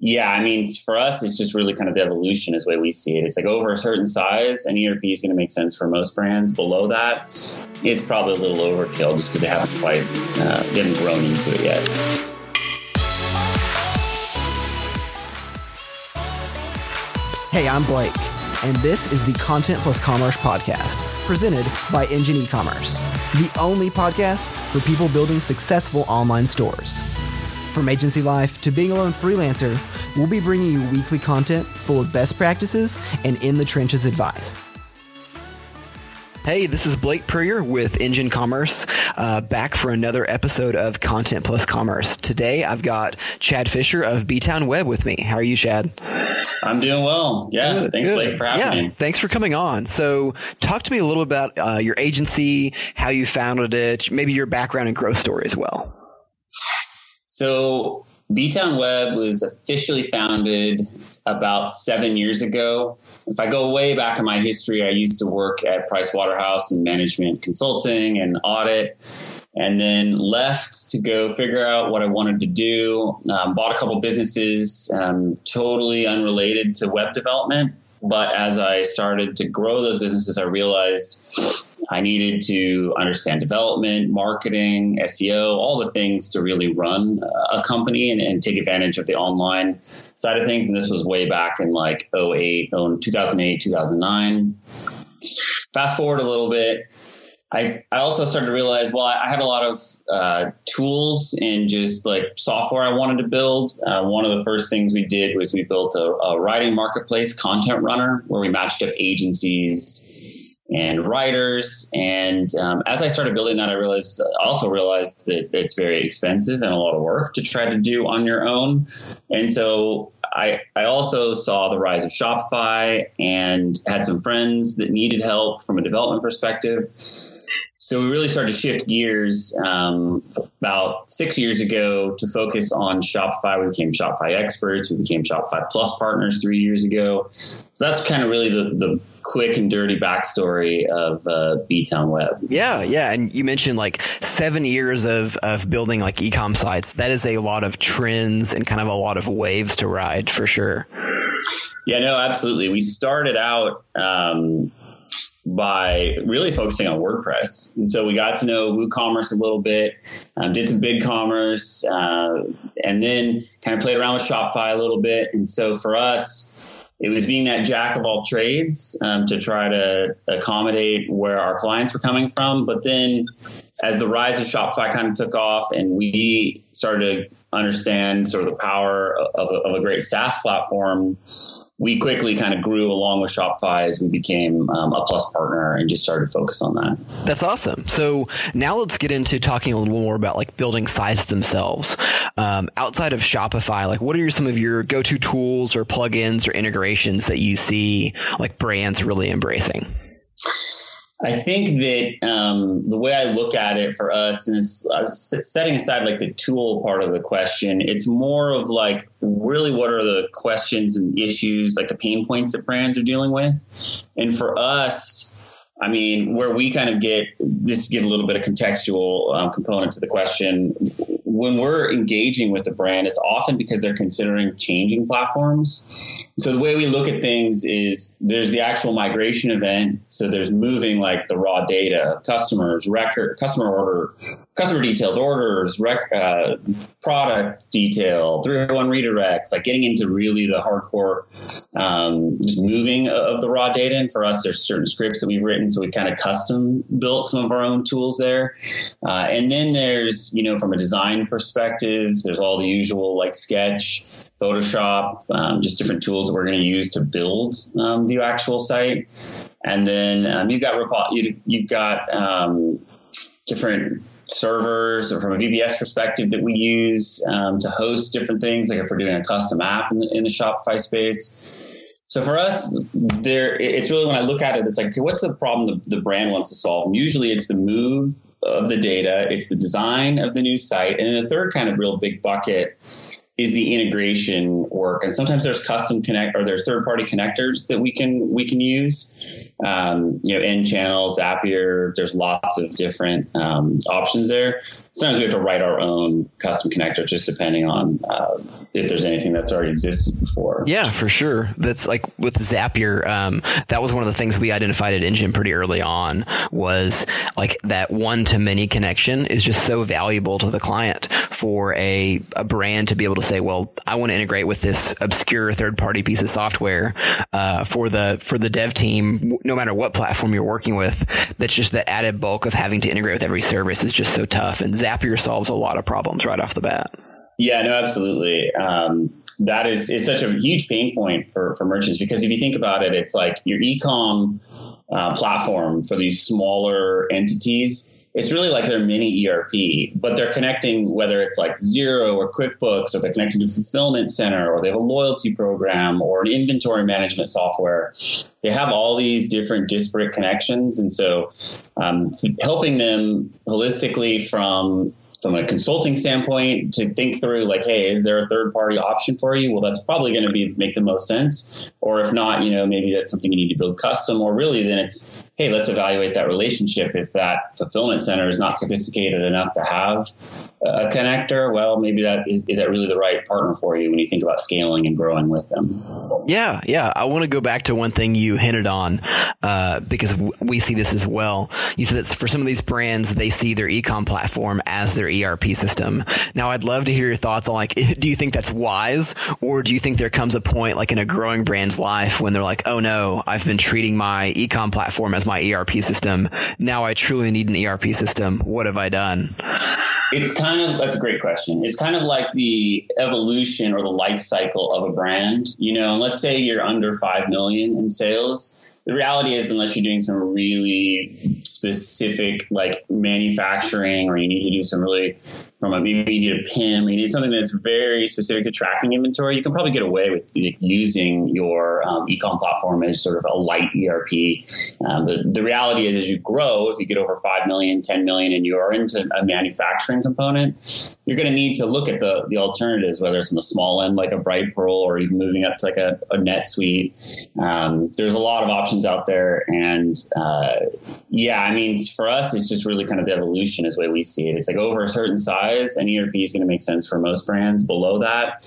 Yeah, I mean, for us, it's just really kind of the evolution is the way we see it. It's like over a certain size, an ERP is going to make sense for most brands. Below that, it's probably a little overkill just because they haven't quite, uh, they haven't grown into it yet. Hey, I'm Blake, and this is the Content Plus Commerce podcast, presented by Engine E-commerce, the only podcast for people building successful online stores. From agency life to being a lone freelancer, we'll be bringing you weekly content full of best practices and in the trenches advice. Hey, this is Blake Purrier with Engine Commerce, uh, back for another episode of Content Plus Commerce. Today, I've got Chad Fisher of B Town Web with me. How are you, Chad? I'm doing well. Yeah, good, thanks, good. Blake, for having yeah, me. Thanks for coming on. So, talk to me a little bit about uh, your agency, how you founded it, maybe your background and growth story as well. So, B Town Web was officially founded about seven years ago. If I go way back in my history, I used to work at Price Waterhouse in management consulting and audit, and then left to go figure out what I wanted to do. Um, bought a couple businesses, um, totally unrelated to web development. But as I started to grow those businesses, I realized I needed to understand development, marketing, SEO, all the things to really run a company and, and, take advantage of the online side of things. And this was way back in like 08, 2008, 2009. Fast forward a little bit. I, I also started to realize, well, I had a lot of uh, tools and just like software I wanted to build. Uh, one of the first things we did was we built a, a writing marketplace, Content Runner, where we matched up agencies and writers. And um, as I started building that, I realized, also realized that it's very expensive and a lot of work to try to do on your own. And so I, I also saw the rise of Shopify and had some friends that needed help from a development perspective. So we really started to shift gears um, about six years ago to focus on Shopify. We became Shopify experts. We became Shopify Plus partners three years ago. So that's kind of really the, the quick and dirty backstory of uh, B Town Web. Yeah, yeah, and you mentioned like seven years of of building like ecom sites. That is a lot of trends and kind of a lot of waves to ride for sure. Yeah, no, absolutely. We started out. Um, by really focusing on WordPress. And so we got to know WooCommerce a little bit, um, did some BigCommerce, uh, and then kind of played around with Shopify a little bit. And so for us, it was being that jack of all trades um, to try to accommodate where our clients were coming from. But then as the rise of Shopify kind of took off and we started to understand sort of the power of a, of a great SaaS platform, we quickly kind of grew along with Shopify as we became um, a plus partner and just started to focus on that. That's awesome. So now let's get into talking a little more about like building sites themselves. Um, outside of Shopify, like what are some of your go-to tools or plugins or integrations that you see like brands really embracing? I think that um, the way I look at it for us, and uh, setting aside like the tool part of the question, it's more of like really what are the questions and issues, like the pain points that brands are dealing with. And for us, I mean, where we kind of get this, give a little bit of contextual um, component to the question. When we're engaging with the brand, it's often because they're considering changing platforms. So the way we look at things is there's the actual migration event. So there's moving like the raw data, customers, record, customer order, customer details, orders, rec, uh, product detail, 301 redirects, like getting into really the hardcore um, just moving of the raw data. And for us, there's certain scripts that we've written, so we kind of custom built some of our own tools there. Uh, and then there's, you know, from a design perspective, there's all the usual like Sketch, Photoshop, um, just different tools that we're going to use to build um, the actual site. And then um, you've got you've got um, different servers or from a VBS perspective that we use um, to host different things, like if we're doing a custom app in the, in the Shopify space. So for us, there it's really when I look at it, it's like, okay, what's the problem the, the brand wants to solve? And usually it's the move of the data, it's the design of the new site, and then the third kind of real big bucket is the integration work. And sometimes there's custom connect or there's third party connectors that we can we can use. Um, you know, N channels, Zapier. There's lots of different um, options there. Sometimes we have to write our own custom connectors, just depending on uh, if there's anything that's already existed before. Yeah, for sure. That's like with Zapier. Um, that was one of the things we identified at Engine pretty early on was like that one to many connection is just so valuable to the client for a, a brand to be able to say, well, I want to integrate with this obscure third party piece of software, uh, for the, for the dev team, no matter what platform you're working with. That's just the added bulk of having to integrate with every service is just so tough. And Zapier solves a lot of problems right off the bat. Yeah, no, absolutely. Um, that is is such a huge pain point for for merchants because if you think about it, it's like your ecom uh, platform for these smaller entities. It's really like their mini ERP, but they're connecting whether it's like Xero or QuickBooks, or they're connecting to fulfillment center, or they have a loyalty program, or an inventory management software. They have all these different disparate connections, and so um, helping them holistically from from a consulting standpoint to think through like hey is there a third party option for you? Well that's probably going to be make the most sense. Or if not you know maybe that's something you need to build custom. Or really then it's hey let's evaluate that relationship. If that fulfillment center is not sophisticated enough to have a connector well maybe that is, is that really the right partner for you when you think about scaling and growing with them? Yeah yeah. I want to go back to one thing you hinted on uh, because we see this as well. You said that for some of these brands they see their ecom platform as their ERP system. Now, I'd love to hear your thoughts on like, do you think that's wise, or do you think there comes a point like in a growing brand's life when they're like, oh no, I've been treating my ecom platform as my ERP system. Now I truly need an ERP system. What have I done? It's kind of that's a great question. It's kind of like the evolution or the life cycle of a brand. You know, let's say you're under five million in sales the reality is unless you're doing some really specific like manufacturing or you need to do some really from a maybe you need a PIM, you need something that's very specific to tracking inventory, you can probably get away with using your um, ecom platform as sort of a light ERP. Um, but the reality is as you grow, if you get over 5 million, 10 million, and you are into a manufacturing component, you're going to need to look at the, the alternatives, whether it's on the small end like a Brightpearl or even moving up to like a, a. Um, there's a lot of options options out there. And uh, yeah, I mean, for us, it's just really kind of the evolution is the way we see it. It's like over a certain size, an ERP is going to make sense for most brands. Below that,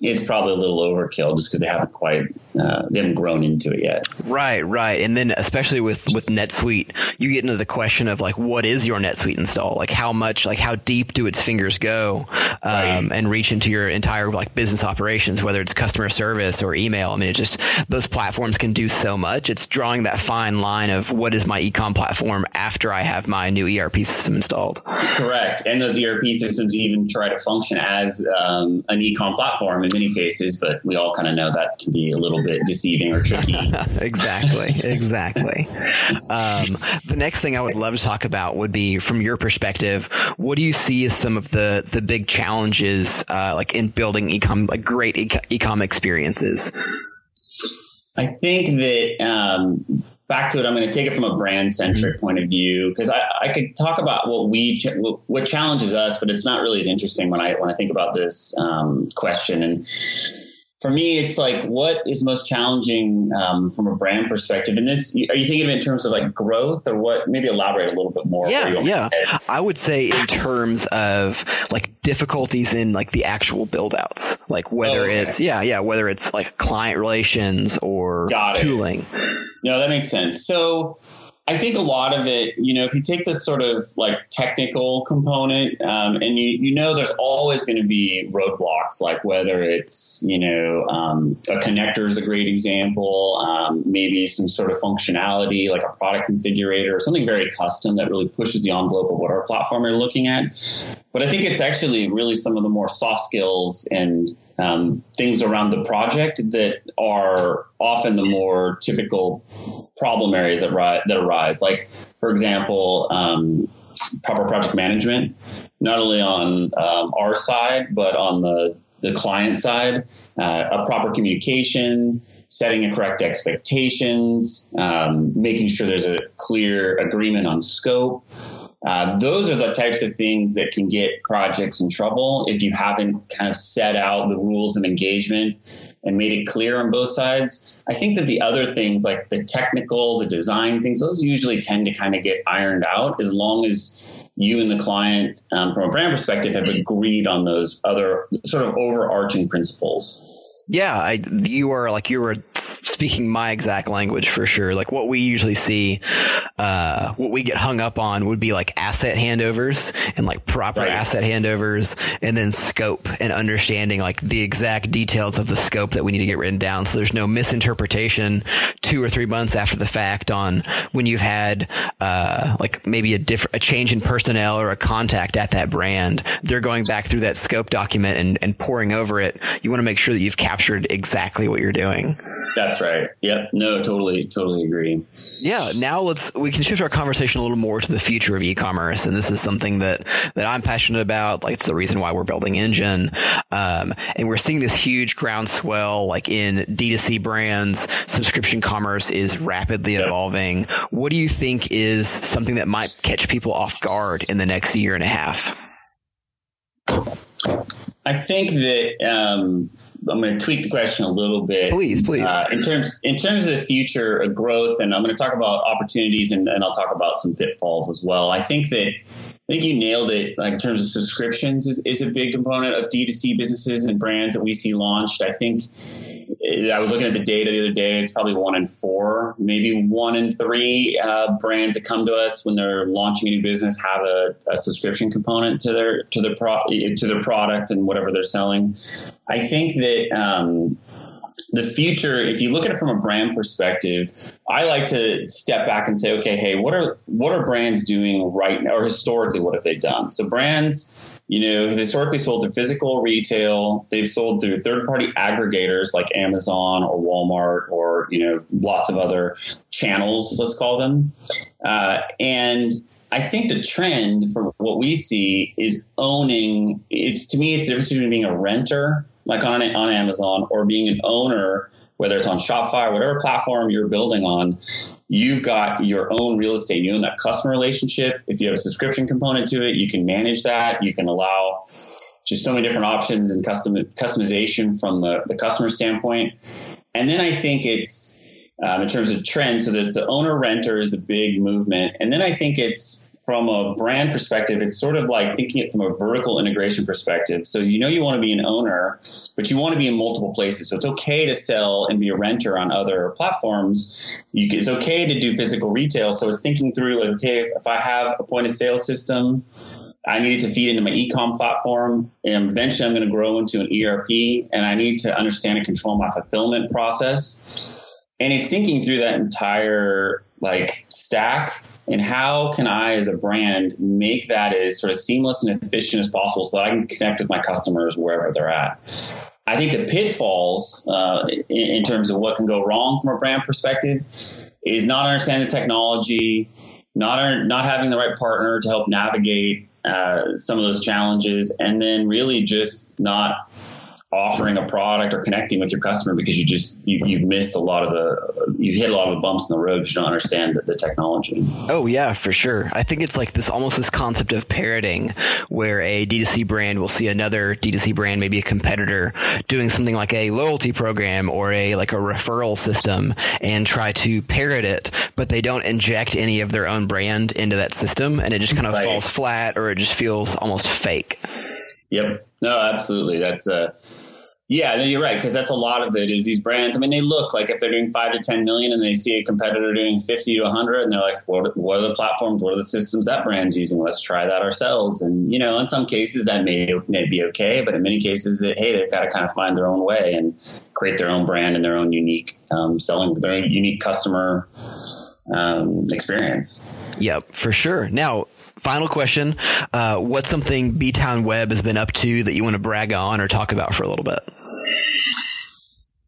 it's probably a little overkill just because they haven't quite uh, they haven't grown into it yet. Right, right, and then especially with with NetSuite, you get into the question of like, what is your NetSuite install? Like, how much, like, how deep do its fingers go, um, right. and reach into your entire like business operations, whether it's customer service or email. I mean, it just those platforms can do so much. It's drawing that fine line of what is my ecom platform after I have my new ERP system installed. Correct, and those ERP systems even try to function as um, an ecom platform in many cases, but we all kind of know that can be a little bit deceiving or tricky. exactly, exactly. Um, the next thing I would love to talk about would be from your perspective, what do you see as some of the the big challenges, uh, like in building ecom, like great ecom experiences? I think that um, back to it, I'm going to take it from a brand centric mm-hmm. point of view because I, I could talk about what we what challenges us, but it's not really as interesting when I when I think about this um, question. And for me, it's like what is most challenging um, from a brand perspective. And this, are you thinking of it in terms of like growth or what? Maybe elaborate a little bit more. Yeah, yeah. I would say in terms of like difficulties in like the actual build outs, like whether oh, okay. it's yeah, yeah, whether it's like client relations or tooling. No, that makes sense. So I think a lot of it, you know, if you take the sort of like technical component, um, and you you know, there's always going to be roadblocks, like whether it's you know um, a connector is a great example, um, maybe some sort of functionality like a product configurator or something very custom that really pushes the envelope of what our platform are looking at. But I think it's actually really some of the more soft skills and um, things around the project that are often the more typical problem areas that, ri- that arise. Like, for example, um, proper project management, not only on um, our side, but on the the client side, uh, a proper communication, setting a correct expectations, um, making sure there's a clear agreement on scope, Uh, those are the types of things that can get projects in trouble if you haven't kind of set out the rules of engagement and made it clear on both sides. I think that the other things like the technical, the design things, those usually tend to kind of get ironed out as long as you and the client, um, from a brand perspective, have agreed on those other sort of overarching principles. Yeah, I, you are like you were speaking my exact language for sure. Like what we usually see, uh, what we get hung up on would be like asset handovers and like proper right. asset handovers, and then scope and understanding like the exact details of the scope that we need to get written down. So there's no misinterpretation two or three months after the fact on when you've had uh, like maybe a different a change in personnel or a contact at that brand. They're going back through that scope document and, and pouring over it. You want to make sure that you've captured captured exactly what you're doing. That's right. Yep. No, totally, totally agree. Yeah. Now let's we can shift our conversation a little more to the future of e-commerce, and this is something that that I'm passionate about. Like it's the reason why we're building Engine, um, and we're seeing this huge groundswell like in D2C brands. Subscription commerce is rapidly yep. evolving. What do you think is something that might catch people off guard in the next year and a half? I think that um, I'm going to tweak the question a little bit. Please, please. Uh, in terms in terms of the future of growth, and I'm going to talk about opportunities, and, and I'll talk about some pitfalls as well. I think that I think you nailed it. Like in terms of subscriptions is, is a big component of D2C businesses and brands that we see launched. I think eh, I was looking at the data the other day. It's probably one in four, maybe one in three uh, brands that come to us when they're launching a new business have a, a subscription component to their to their pro, to their product and whatever they're selling. I think that um, the future, if you look at it from a brand perspective, I like to step back and say, okay, hey, what are what are brands doing right now, or historically, what have they done? So brands, you know, have historically sold through physical retail. They've sold through third party aggregators like Amazon or Walmart or you know lots of other channels, let's call them, uh, and I think the trend for what we see is owning. It's to me, it's the difference between being a renter like on on Amazon or being an owner, whether it's on Shopify or whatever platform you're building on, you've got your own real estate. You own that customer relationship. If you have a subscription component to it, you can manage that. You can allow just so many different options and custom customization from the, the customer standpoint. And then I think it's um, in terms of trends. So there's the owner renter is the big movement, and then I think it's from a brand perspective, it's sort of like thinking it from a vertical integration perspective. So you know you want to be an owner, but you want to be in multiple places. So it's okay to sell and be a renter on other platforms. You, it's okay to do physical retail. So it's thinking through like, okay, if, if I have a point of sale system, I need to feed into my ecom platform, and eventually I'm going to grow into an ERP, and I need to understand and control my fulfillment process. And it's thinking through that entire like stack and how can I, as a brand, make that as sort of seamless and efficient as possible so that I can connect with my customers wherever they're at? I think the pitfalls uh, in, in, terms of what can go wrong from a brand perspective is not understanding the technology, not not having the right partner to help navigate uh, some of those challenges, and then really just not offering a product or connecting with your customer because you just you, you've missed a lot of the you've hit a lot of the bumps in the road because you don't understand the, the, technology oh yeah for sure i think it's like this almost this concept of parroting where a d2c brand will see another d2c brand maybe a competitor doing something like a loyalty program or a like a referral system and try to parrot it but they don't inject any of their own brand into that system and it just kind of right. falls flat or it just feels almost fake Yep. No, absolutely. That's a. Uh, yeah, no, you're right because that's a lot of it. Is these brands? I mean, they look like if they're doing five to ten million, and they see a competitor doing fifty to hundred, and they're like, "What? What are the platforms? What are the systems that brand's using? Let's try that ourselves." And you know, in some cases that may may be okay, but in many cases, it, hey, they've got to kind of find their own way and create their own brand and their own unique um, selling, their own unique customer um, experience. Yep, for sure. Now, final question. Uh, what's something B Town Web has been up to that you want to brag on or talk about for a little bit?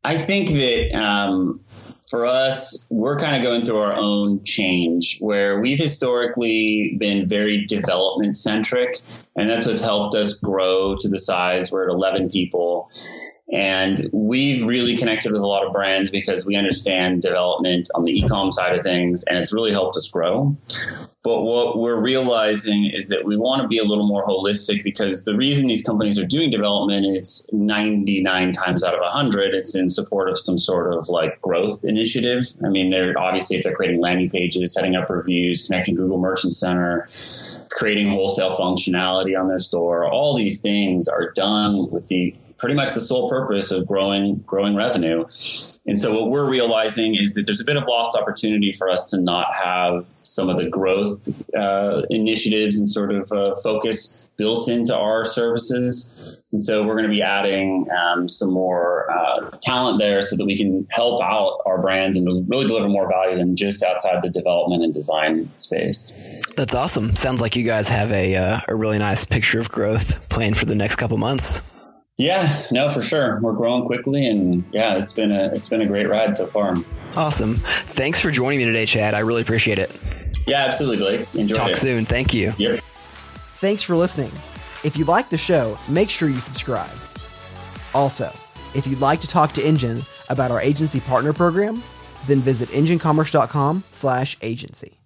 I think that um, for us, we're kind of going through our own change where we've historically been very development centric, and that's what's helped us grow to the size. We're at 11 people. And we've really connected with a lot of brands because we understand development on the e-com side of things, and it's really helped us grow. But what we're realizing is that we want to be a little more holistic because the reason these companies are doing development, it's 99 times out of 100, it's in support of some sort of like growth initiative. I mean, they're obviously it's like creating landing pages, setting up reviews, connecting Google Merchant Center, creating wholesale functionality on their store. All these things are done with the pretty much the sole purpose of growing growing revenue. And so what we're realizing is that there's a bit of lost opportunity for us to not have some of the growth uh, initiatives and sort of uh, focus built into our services. And so we're going to be adding um, some more uh, talent there so that we can help out our brands and really deliver more value than just outside the development and design space. That's awesome. Sounds like you guys have a, uh, a really nice picture of growth planned for the next couple months. Yeah, no, for sure. We're growing quickly, and yeah, it's been a it's been a great ride so far. Awesome. Thanks for joining me today, Chad. I really appreciate it. Yeah, absolutely, Blake. Enjoy. Talk it. soon. Thank you. Yep. Thanks for listening. If you like the show, make sure you subscribe. Also, if you'd like to talk to Engine about our agency partner program, then visit enginecommerce.com/agency.